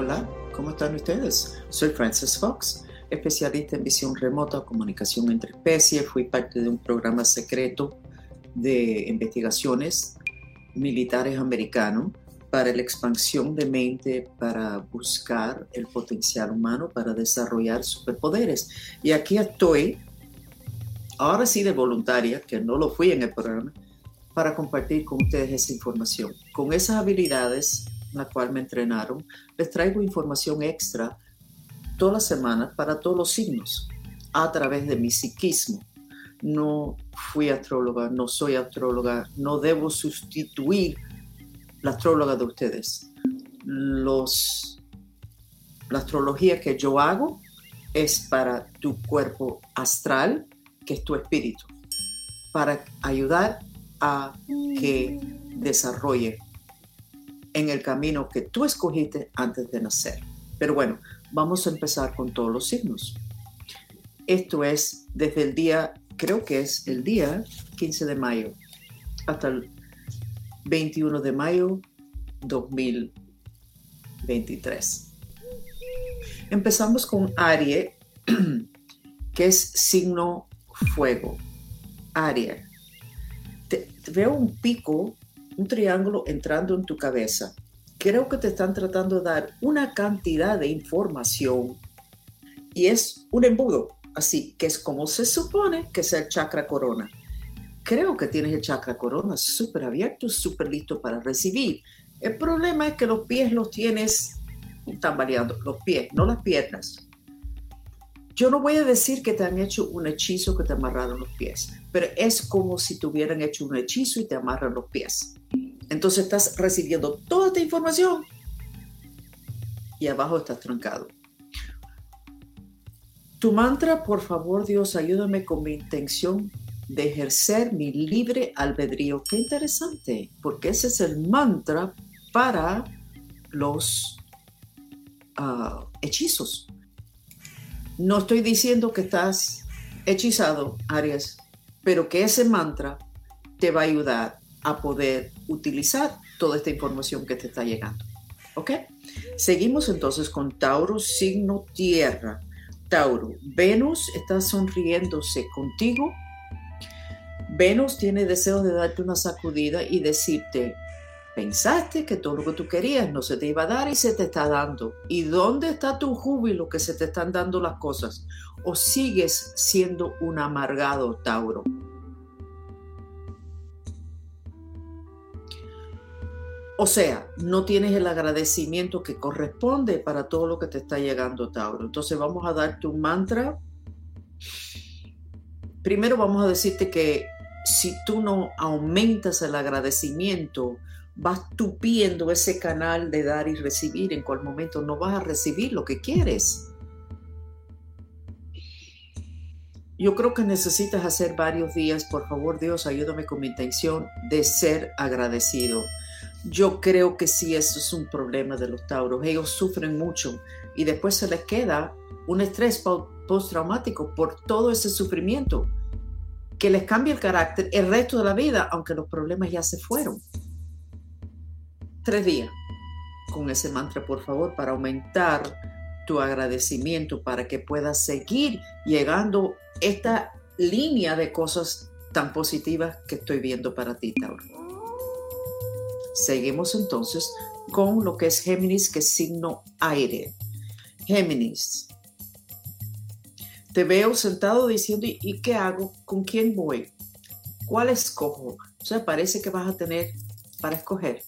Hola, ¿cómo están ustedes? Soy Frances Fox, especialista en visión remota, comunicación entre especies. Fui parte de un programa secreto de investigaciones militares americanos para la expansión de mente, para buscar el potencial humano, para desarrollar superpoderes. Y aquí estoy, ahora sí de voluntaria, que no lo fui en el programa, para compartir con ustedes esa información. Con esas habilidades, la cual me entrenaron, les traigo información extra todas las semanas para todos los signos a través de mi psiquismo. No fui astróloga, no soy astróloga, no debo sustituir la astróloga de ustedes. La astrología que yo hago es para tu cuerpo astral, que es tu espíritu, para ayudar a que desarrolle en el camino que tú escogiste antes de nacer. Pero bueno, vamos a empezar con todos los signos. Esto es desde el día, creo que es el día 15 de mayo hasta el 21 de mayo 2023. Empezamos con Aries, que es signo fuego. Aries. veo un pico, un triángulo entrando en tu cabeza. Creo que te están tratando de dar una cantidad de información y es un embudo, así que es como se supone que sea el chakra corona creo que tienes el chakra corona súper abierto, súper listo para recibir. El problema es que los pies los tienes están variando, los pies, no las piernas. Yo no voy a decir que te han hecho un hechizo que te amarraron los pies, pero es como si te hubieran hecho un hechizo y te amarran los pies. Entonces estás recibiendo toda esta información y abajo estás trancado. Tu mantra, por favor Dios, ayúdame con mi intención de ejercer mi libre albedrío. Qué interesante, porque ese es el mantra para los ah, hechizos. No estoy diciendo que estás hechizado, Aries, pero que ese mantra te va a ayudar a poder utilizar toda esta información que te está llegando. ¿Ok? Seguimos entonces con Tauro, signo tierra. Tauro, Venus está sonriéndose contigo Venus tiene deseos de darte una sacudida y decirte, pensaste que todo lo que tú querías no se te iba a dar y se te está dando. ¿Y dónde está tu júbilo que se te están dando las cosas? ¿O sigues siendo un amargado Tauro? O sea, no tienes el agradecimiento que corresponde para todo lo que te está llegando, Tauro. Entonces vamos a darte un mantra. Primero vamos a decirte que si tú no aumentas el agradecimiento, vas tupiendo ese canal de dar y recibir, en cual momento no vas a recibir lo que quieres. Yo creo que necesitas hacer varios días, por favor Dios, ayúdame con mi intención de ser agradecido. Yo creo que sí, eso es un problema de los tauros. Ellos sufren mucho y después se les queda un estrés postraumático por todo ese sufrimiento que les cambie el carácter el resto de la vida, aunque los problemas ya se fueron. Tres días con ese mantra, por favor, para aumentar tu agradecimiento, para que puedas seguir llegando esta línea de cosas tan positivas que estoy viendo para ti, Tauro. Seguimos entonces con lo que es Géminis, que es signo aire. Géminis, te veo sentado diciendo, ¿y, qué hago? ¿Con quién voy? ¿Cuál escojo? O sea, parece que vas a tener para escoger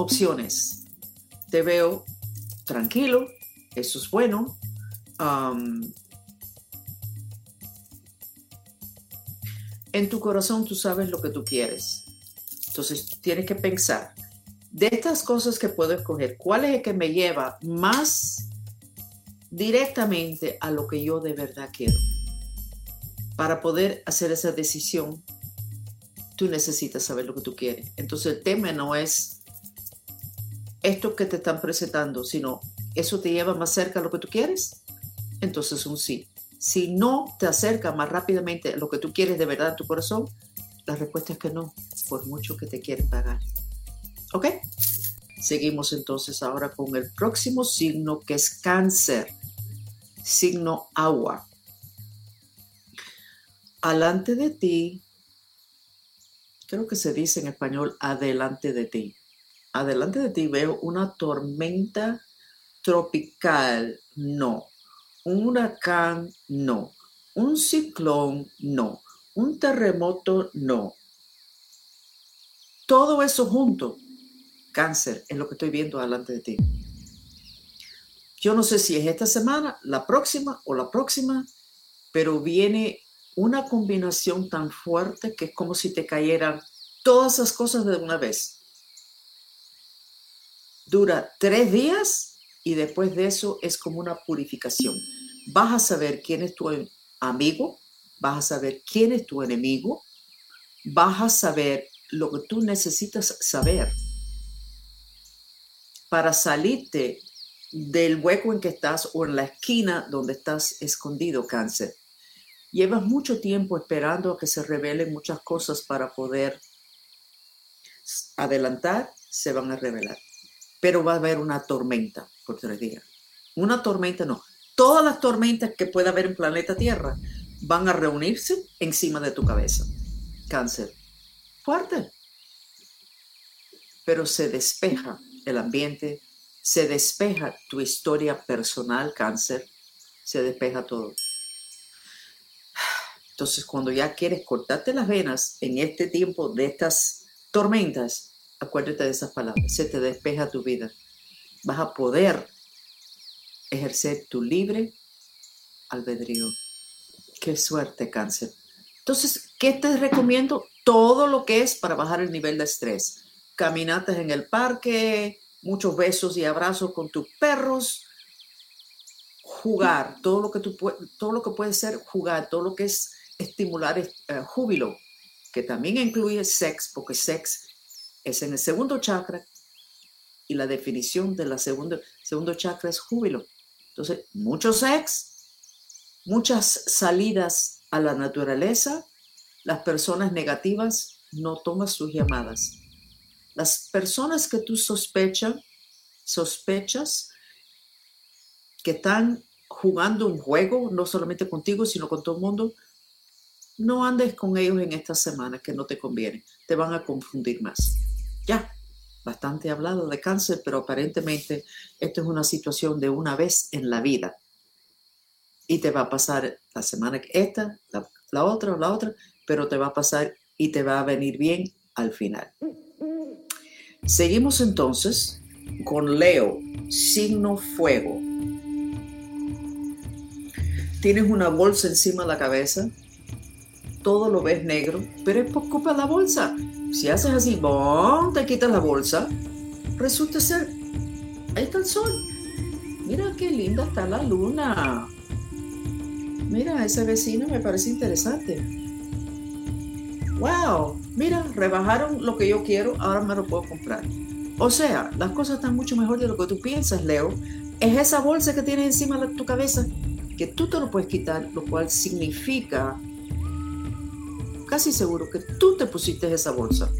opciones. Te veo tranquilo, eso es bueno. en tu corazón tú sabes lo que tú quieres. Entonces tienes que pensar, de estas cosas que puedo escoger, ¿cuál es el que me lleva más directamente a lo que yo de verdad quiero. Para poder hacer esa decisión, tú necesitas saber lo que tú quieres. Entonces el tema no es esto que te están presentando, sino eso te lleva más cerca a lo que tú quieres. Entonces un sí. Si no te acerca más rápidamente a lo que tú quieres de verdad en tu corazón, la respuesta es que no, por mucho que te quieren pagar. ¿Ok? Seguimos entonces ahora con el próximo signo que es cáncer, signo agua. Alante de ti, creo que se dice en español, adelante de ti. Adelante de ti veo una tormenta tropical, no. Un huracán, no. Un ciclón, no. Un terremoto, no. Todo eso junto cáncer es lo que estoy viendo delante de ti. Yo no sé si es esta semana, la próxima o la próxima, pero viene una combinación tan fuerte que es como si te cayeran todas esas cosas de una vez. Dura tres días y después de eso es como una purificación. Vas a saber quién es tu amigo, vas a saber quién es tu enemigo, vas a saber lo que tú necesitas saber para salirte del hueco en que estás o en la esquina donde estás escondido, cáncer. Llevas mucho tiempo esperando a que se revelen muchas cosas para poder adelantar, se van a revelar. Pero va a haber una tormenta por tres días. Una tormenta no. Todas las tormentas que pueda haber en planeta Tierra van a reunirse encima de tu cabeza. Cáncer. Fuerte. Pero se despeja el ambiente, se despeja tu historia personal, cáncer, se despeja todo. Entonces, cuando ya quieres cortarte las venas en este tiempo de estas tormentas, acuérdate de esas palabras, se te despeja tu vida. Vas a poder ejercer tu libre albedrío. Qué suerte, cáncer. Entonces, ¿qué te recomiendo? Todo lo que es para bajar el nivel de estrés caminatas en el parque, muchos besos y abrazos con tus perros, jugar, todo lo que, tú, todo lo que puede ser jugar, todo lo que es estimular eh, júbilo, que también incluye sex, porque sex es en el segundo chakra y la definición de la segundo, segundo chakra es júbilo. Entonces, mucho sex, muchas salidas a la naturaleza, las personas negativas no toman sus llamadas. Las personas que tú sospechas, sospechas que están jugando un juego, no solamente contigo, sino con todo el mundo, no andes con ellos en esta semana que no te conviene. Te van a confundir más. Ya, bastante hablado de cáncer, pero aparentemente esto es una situación de una vez en la vida. Y te va a pasar la semana esta, la, la otra, la otra, pero te va a pasar y te va a venir bien al final. Seguimos entonces con Leo, signo fuego. Tienes una bolsa encima de la cabeza, todo lo ves negro, pero es por culpa de la bolsa. Si haces así, ¡bom! te quitas la bolsa, resulta ser, ahí está el sol. Mira qué linda está la luna. Mira, ese vecino me parece interesante. ¡Wow! mira, rebajaron lo que yo quiero, ahora me lo puedo comprar. O sea, las cosas están mucho mejor de lo que tú piensas, Leo. Es esa bolsa que tienes encima de tu cabeza que tú te lo puedes quitar, lo cual significa casi seguro que tú te pusiste esa bolsa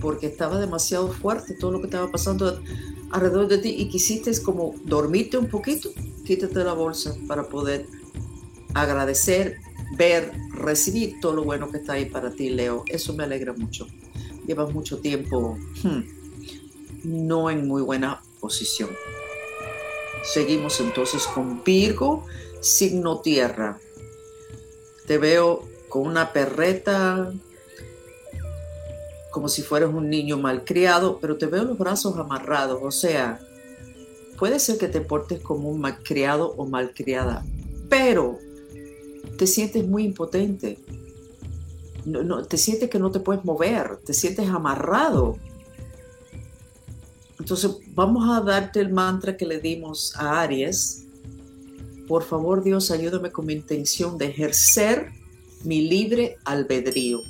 porque estaba demasiado fuerte todo lo que estaba pasando alrededor de ti y quisiste como dormirte un poquito, quítate la bolsa para poder agradecer ver, recibir todo lo bueno que está ahí para ti, Leo. Eso me alegra mucho. Llevas mucho tiempo hmm, no en muy buena posición. Seguimos entonces con Virgo, signo tierra. Te veo con una perreta, como si fueras un niño malcriado, pero te veo los brazos amarrados. O sea, puede ser que te portes como un malcriado o malcriada, pero te sientes muy impotente. No, te sientes que no te puedes mover, te sientes amarrado. Entonces vamos a darte el mantra que le dimos a Aries. Por favor Dios, ayúdame con mi intención de ejercer mi libre albedrío.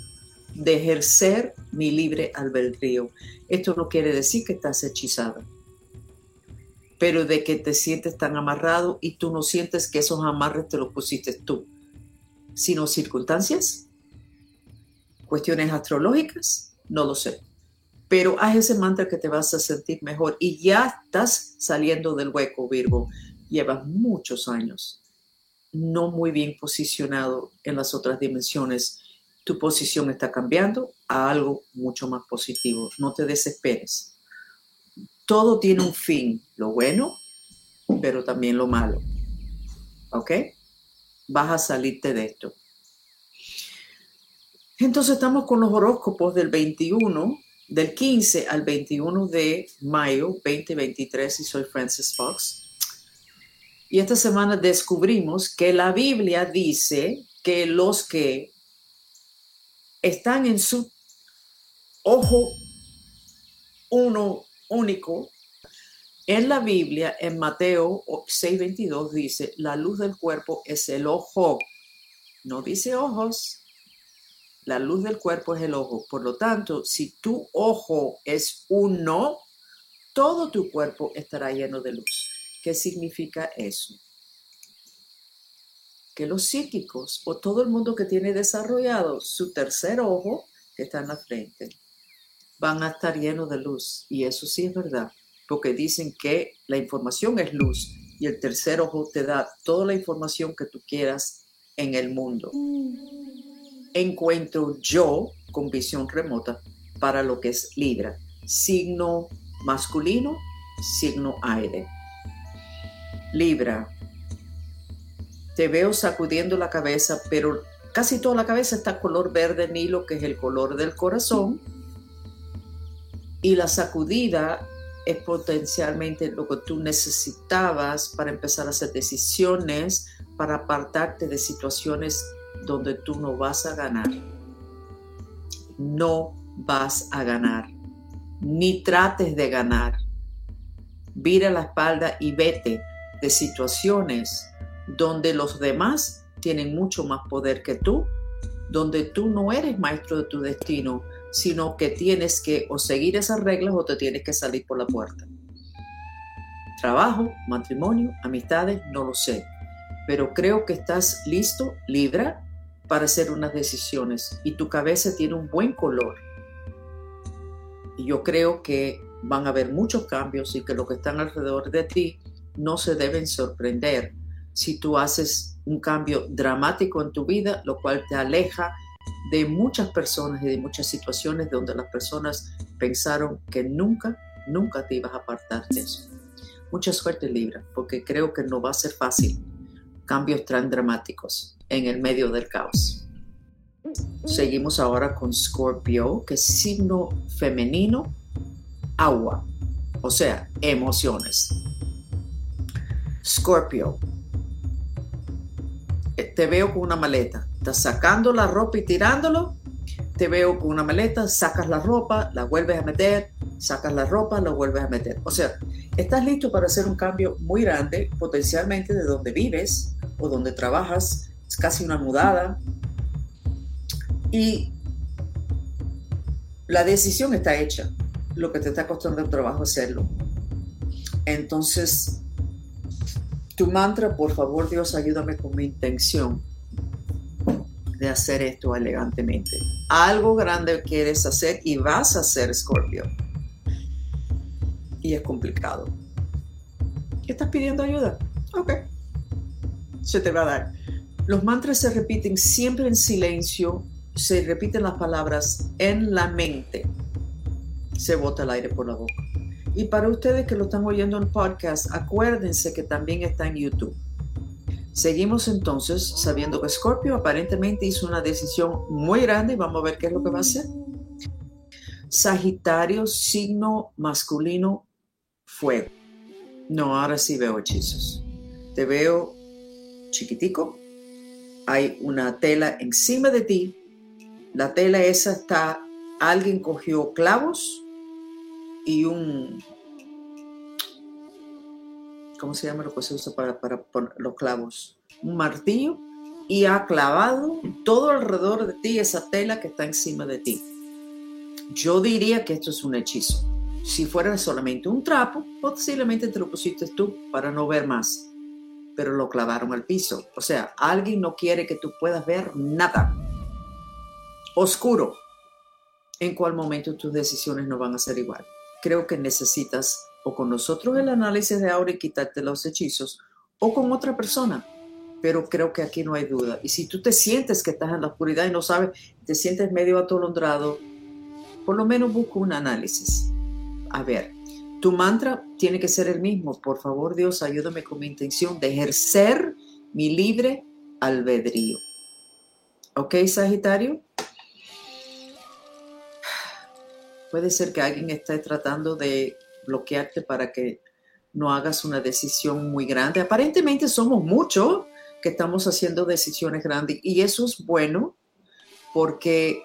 De ejercer mi libre albedrío. Esto no quiere decir que estás hechizada pero de que te sientes tan amarrado y tú no sientes que esos amarres te los pusiste tú sino circunstancias, cuestiones astrológicas, no lo sé. Pero haz ese mantra que te vas a sentir mejor y ya estás saliendo del hueco, Virgo. Llevas muchos años no muy bien posicionado en las otras dimensiones. Tu posición está cambiando a algo mucho más positivo. No te desesperes. Todo tiene un fin, lo bueno, pero también lo malo. ¿Ok? Vas a salirte de esto. Entonces estamos con los horóscopos del 21, del 15 al 21 de mayo 2023 y soy Francis Fox. Y esta semana descubrimos que la Biblia dice que los que están en su ojo uno único, en la Biblia, en Mateo 6:22 dice, la luz del cuerpo es el ojo. No dice ojos, la luz del cuerpo es el ojo. Por lo tanto, si tu ojo es uno, todo tu cuerpo estará lleno de luz. ¿Qué significa eso? Que los psíquicos o todo el mundo que tiene desarrollado su tercer ojo, que está en la frente, van a estar llenos de luz. Y eso sí es verdad, porque dicen que la información es luz y el tercer ojo te da toda la información que tú quieras en el mundo encuentro yo con visión remota para lo que es Libra. Signo masculino, signo aire. Libra, te veo sacudiendo la cabeza, pero casi toda la cabeza está color verde nilo, que es el color del corazón. Y la sacudida es potencialmente lo que tú necesitabas para empezar a hacer decisiones, para apartarte de situaciones donde tú no vas a ganar. No vas a ganar. Ni trates de ganar. Vira la espalda y vete de situaciones donde los demás tienen mucho más poder que tú, donde tú no eres maestro de tu destino, sino que tienes que o seguir esas reglas o te tienes que salir por la puerta. Trabajo, matrimonio, amistades, no lo sé, pero creo que estás listo, Libra, para hacer unas decisiones y tu cabeza tiene un buen color. Y yo creo que van a haber muchos cambios y que los que están alrededor de ti no se deben sorprender si tú haces un cambio dramático en tu vida, lo cual te aleja de muchas personas y de muchas situaciones donde las personas pensaron que nunca, nunca te ibas a apartar de eso. Mucha suerte Libra, porque creo que no va a ser fácil cambios tan dramáticos en el medio del caos. Seguimos ahora con Scorpio, que es signo femenino, agua, o sea, emociones. Scorpio, eh, te veo con una maleta, estás sacando la ropa y tirándolo, te veo con una maleta, sacas la ropa, la vuelves a meter, sacas la ropa, la vuelves a meter. O sea, estás listo para hacer un cambio muy grande, potencialmente de donde vives o donde trabajas, es casi una mudada. Y la decisión está hecha, lo que te está costando el trabajo hacerlo. Entonces, tu mantra, por favor Dios, ayúdame con mi intención de hacer esto elegantemente. Algo grande quieres hacer y vas a hacer, Scorpio. Y es complicado. ¿Estás pidiendo ayuda? Ok. Se te va a dar. Los mantras se repiten siempre en silencio, se repiten las palabras en la mente. Se bota el aire por la boca. Y para ustedes que lo están oyendo en podcast, acuérdense que también está en YouTube. Seguimos entonces sabiendo que Scorpio aparentemente hizo una decisión muy grande y vamos a ver qué es lo que va a hacer. Sagitario, signo masculino, fuego. No, ahora sí veo hechizos. Te veo chiquitico, hay una tela encima de ti, la tela esa está, alguien cogió clavos y un, ¿cómo se llama lo que se usa para, para los clavos? Un martillo y ha clavado todo alrededor de ti esa tela que está encima de ti. Yo diría que esto es un hechizo. Si fuera solamente un trapo, posiblemente te lo pusiste tú para no ver más pero lo clavaron al piso. O sea, alguien no quiere que tú puedas ver nada. Oscuro. en cuál momento tus decisiones no van a ser igual. Creo que necesitas o con nosotros el análisis de ahora y quitarte los hechizos o con otra persona. Pero creo que aquí no hay duda. Y si tú te sientes que estás en la oscuridad y no sabes, te sientes medio atolondrado, por lo menos busca un análisis. A ver, tu mantra tiene que ser el mismo. Por favor, Dios, ayúdame con mi intención de ejercer mi libre albedrío. ¿Ok, Sagitario? Puede ser que alguien esté tratando de bloquearte para que no hagas una decisión muy grande. Aparentemente somos muchos que estamos haciendo decisiones grandes y eso es bueno porque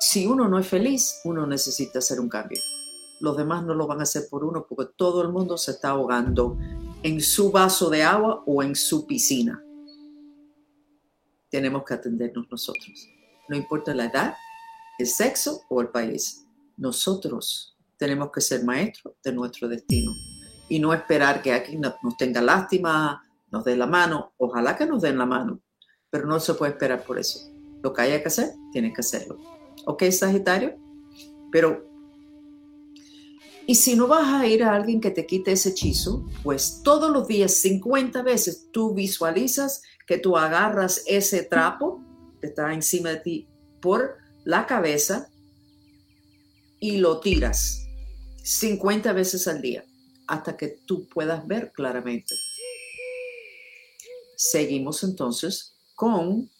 si uno no es feliz, uno necesita hacer un cambio. Los demás no lo van a hacer por uno porque todo el mundo se está ahogando en su vaso de agua o en su piscina. Tenemos que atendernos nosotros. No importa la edad, el sexo o el país. Nosotros tenemos que ser maestros de nuestro destino y no esperar que alguien nos tenga lástima, nos dé la mano. Ojalá que nos den la mano, pero no se puede esperar por eso. Lo que haya que hacer, tiene que hacerlo. ¿Ok, Sagitario? Pero, y si no vas a ir a alguien que te quite ese hechizo, pues todos los días, 50 veces, tú visualizas que tú agarras ese trapo que está encima de ti por la cabeza y lo tiras 50 veces al día hasta que tú puedas ver claramente. Seguimos entonces con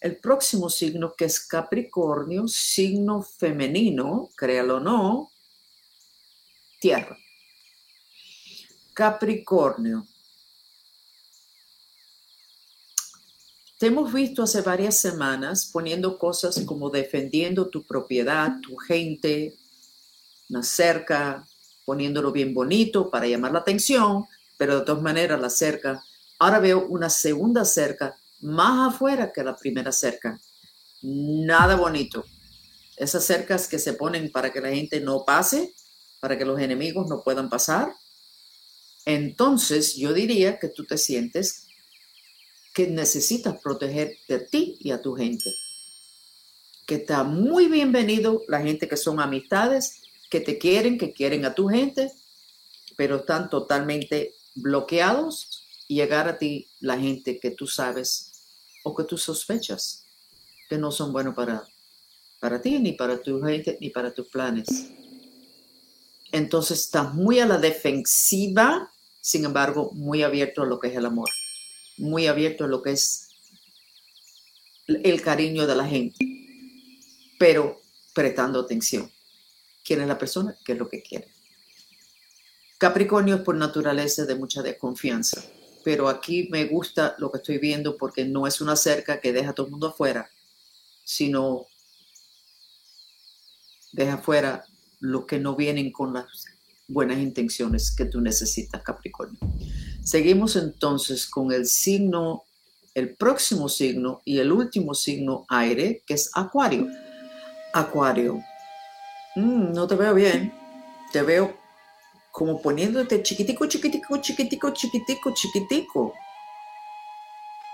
el próximo signo que es Capricornio, signo femenino, créalo o no, tierra. Capricornio. Te hemos visto hace varias semanas poniendo cosas como defendiendo tu propiedad, tu gente, una cerca, poniéndolo bien bonito para llamar la atención, pero de todas maneras la cerca. Ahora veo una segunda cerca más afuera que la primera cerca. Nada bonito. Esas cercas que se ponen para que la gente no pase, para que los enemigos no puedan pasar. Entonces yo diría que tú te sientes que necesitas proteger de ti y a tu gente. Que está muy bienvenido la gente que son amistades que te quieren, que quieren a tu gente, pero están totalmente bloqueados y llegar a ti la gente que tú sabes o que tú sospechas que no son buenos para, para ti, ni para tu gente, ni para tus planes. Entonces estás muy a la defensiva, sin embargo, muy abierto a lo que es el amor, muy abierto a lo que es el cariño de la gente, pero prestando atención quién es la persona, qué es lo que quiere. Capricornio es por naturaleza de mucha desconfianza, pero aquí me gusta lo que estoy viendo porque no es una cerca que deja a todo el mundo afuera, sino deja afuera los que no vienen con las buenas intenciones que tú necesitas, Capricornio. Seguimos entonces con el signo, el próximo signo y el último signo aire, que es Acuario. Acuario, Mm, no te veo bien. Te veo como poniéndote chiquitico, chiquitico, chiquitico, chiquitico, chiquitico.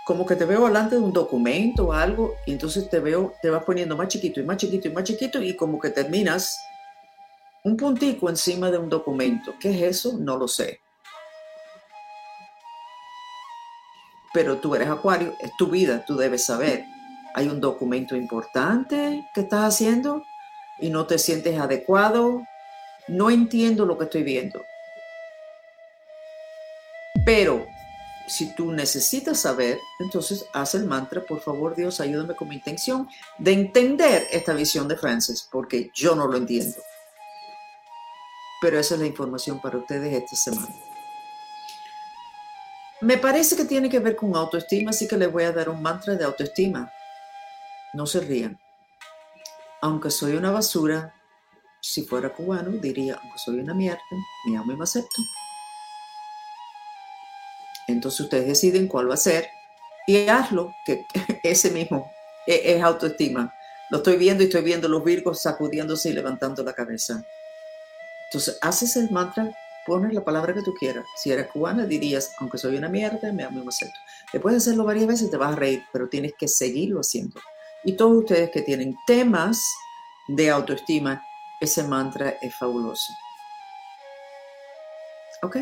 Como que te veo delante de un documento o algo, y entonces te veo, te vas poniendo más chiquito y más chiquito y más chiquito, y como que terminas un puntico encima de un documento. ¿Qué es eso? No lo sé. Pero tú eres acuario, es tu vida, tú debes saber. Hay un documento importante que estás haciendo y no te sientes adecuado, no entiendo lo que estoy viendo. Pero si tú necesitas saber, entonces haz el mantra, por favor Dios, ayúdame con mi intención de entender esta visión de Francis, porque yo no lo entiendo. Pero esa es la información para ustedes esta semana. Me parece que tiene que ver con autoestima, así que les voy a dar un mantra de autoestima. No se rían aunque soy una basura, si fuera cubano, diría, aunque soy una mierda, me amo y me acepto. Entonces ustedes deciden cuál va a ser y hazlo, que ese mismo e, es, autoestima. Lo estoy viendo y estoy viendo los virgos sacudiéndose y levantando la cabeza. Entonces haces el mantra, pones la palabra que tú quieras. Si eres cubana, dirías, aunque soy una mierda, me amo y me acepto. Después de hacerlo varias veces te vas a reír, pero tienes que seguirlo haciendo. Y todos ustedes que tienen temas de autoestima, ese mantra es fabuloso. ¿Ok?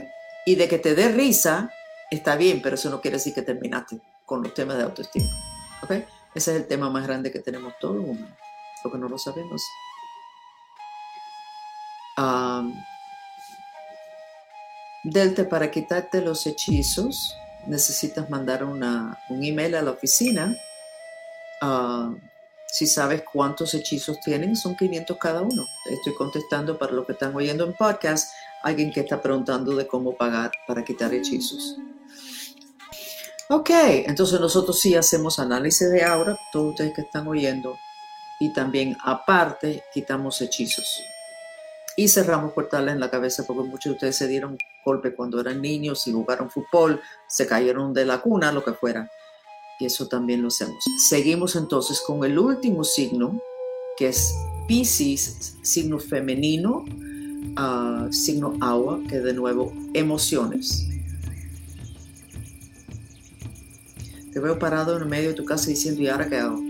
Y de que te dé risa, está bien, pero eso no quiere decir que terminaste con los temas de autoestima. ¿Ok? Ese es el tema más grande que tenemos todos humanos, no lo sabemos. Delta, para quitarte los hechizos, necesitas mandar una, un email a la oficina. Ah, si sabes cuántos hechizos tienen, son 500 cada uno. Estoy contestando para los que están oyendo en podcast, alguien que está preguntando de cómo pagar para quitar hechizos. Ok, entonces nosotros sí hacemos análisis de aura, todos ustedes que están oyendo, y también aparte quitamos hechizos. Y cerramos portales en la cabeza porque muchos de ustedes se dieron golpe cuando eran niños y jugaron fútbol, se cayeron de la cuna, lo que fuera. Y eso también lo hacemos. Seguimos entonces con el último signo, que es Pisces, signo femenino, ah, signo agua, que de nuevo, emociones. Te veo parado en el medio de tu casa diciendo, ¿y ahora qué hago?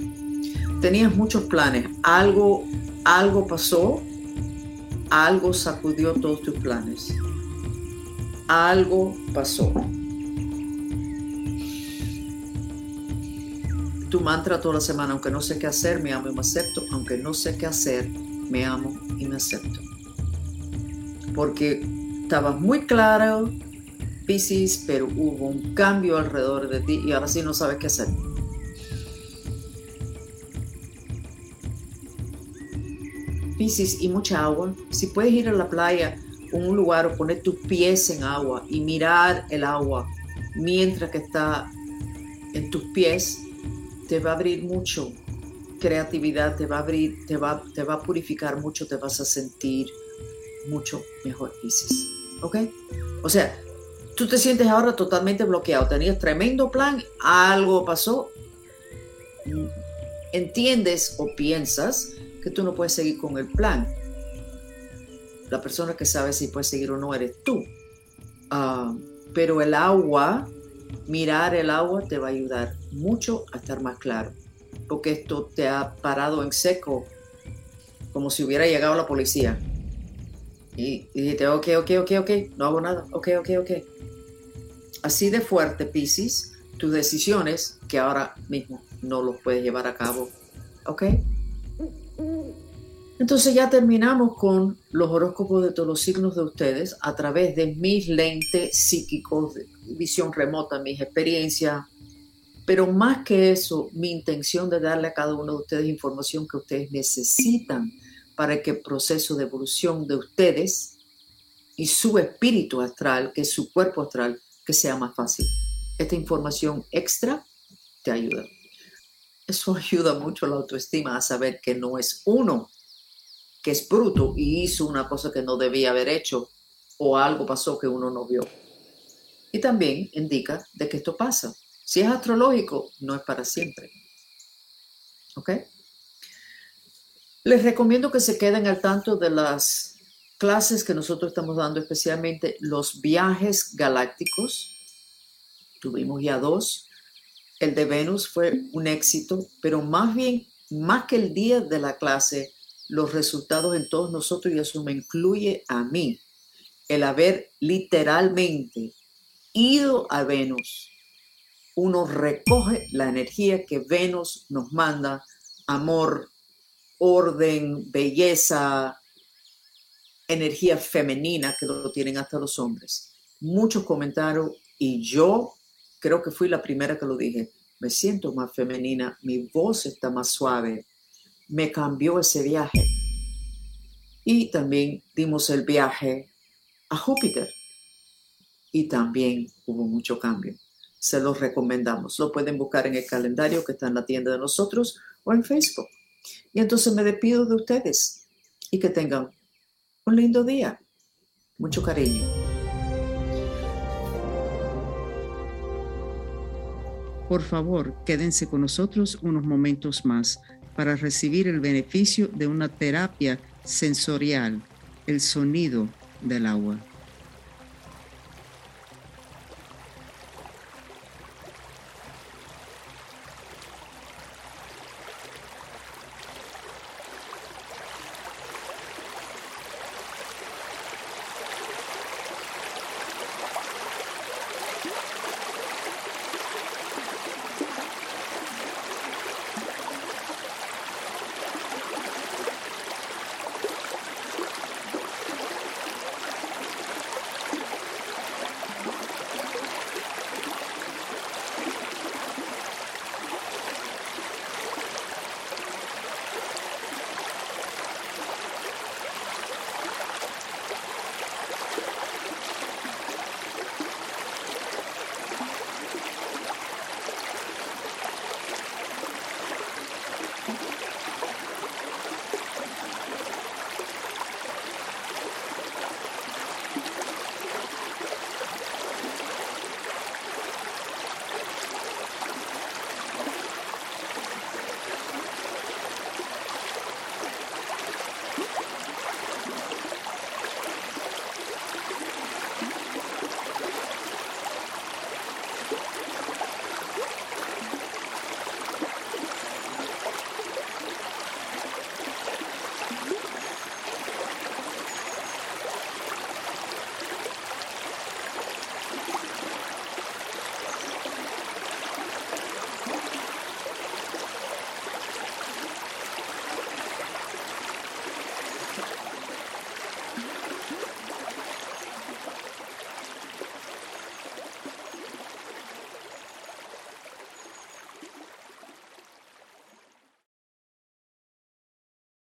Tenías muchos planes, algo, algo pasó, algo sacudió todos tus planes. Algo pasó. Tu mantra toda la semana, aunque no sé qué hacer, me amo y me acepto. Aunque no sé qué hacer, me amo y me acepto. Porque estabas muy claro Pisces, pero hubo un cambio alrededor de ti y ahora sí no sabes qué hacer. Pisces y mucha agua. Si puedes ir a la playa o un lugar o poner tus pies en agua y mirar el agua mientras que está en tus pies, te va a abrir mucho creatividad, te va a abrir, te va, te va a purificar mucho, te vas a sentir mucho mejor, Pisces. ¿Ok? O sea, tú te sientes ahora totalmente bloqueado, tenías tremendo plan, algo pasó, entiendes o piensas que tú no puedes seguir con el plan. La persona que sabe si puedes seguir o no eres tú. Ah, pero el agua, mirar el agua te va a ayudar mucho a estar más claro, porque esto te ha parado en seco, como si hubiera llegado la policía. Y, y dijiste, ok, ok, ok, ok, no hago nada, ok, ok, ok así de fuerte, Pisces, tus decisiones que ahora mismo no los puedes llevar a cabo. ¿Ok? Entonces ya terminamos con los horóscopos de todos los signos de ustedes a través de mis lentes psíquicos, visión remota, mis experiencias. Pero más que eso, mi intención de darle a cada uno de ustedes información que ustedes necesitan para que el proceso de evolución de ustedes y su espíritu astral, que es su cuerpo astral, que sea más fácil. Esta información extra te ayuda. Eso ayuda mucho a la autoestima a saber que no es uno que es bruto y hizo una cosa que no debía haber hecho o algo pasó que uno no vio. Y también indica de que esto pasa. Si es astrológico, no es para siempre. ¿Ok? Les recomiendo que se queden al tanto de las clases que nosotros estamos dando, especialmente los viajes galácticos. Tuvimos ya dos. El de Venus fue un éxito, pero más bien, más que el día de la clase, los resultados en todos nosotros, y eso me incluye a mí, el haber literalmente ido a Venus, uno recoge la energía que Venus nos manda, amor, orden, belleza, energía femenina que lo tienen hasta los hombres. Muchos comentarios y yo creo que fui la primera que lo dije. Me siento más femenina, mi voz está más suave. Me cambió ese viaje. Y también dimos el viaje a Júpiter. Y también hubo mucho cambio. Se los recomendamos. Lo pueden buscar en el calendario que está en la tienda de nosotros o en Facebook. Y entonces me despido de ustedes y que tengan un lindo día. Mucho cariño. Por favor, quédense con nosotros unos momentos más para recibir el beneficio de una terapia sensorial, el sonido del agua.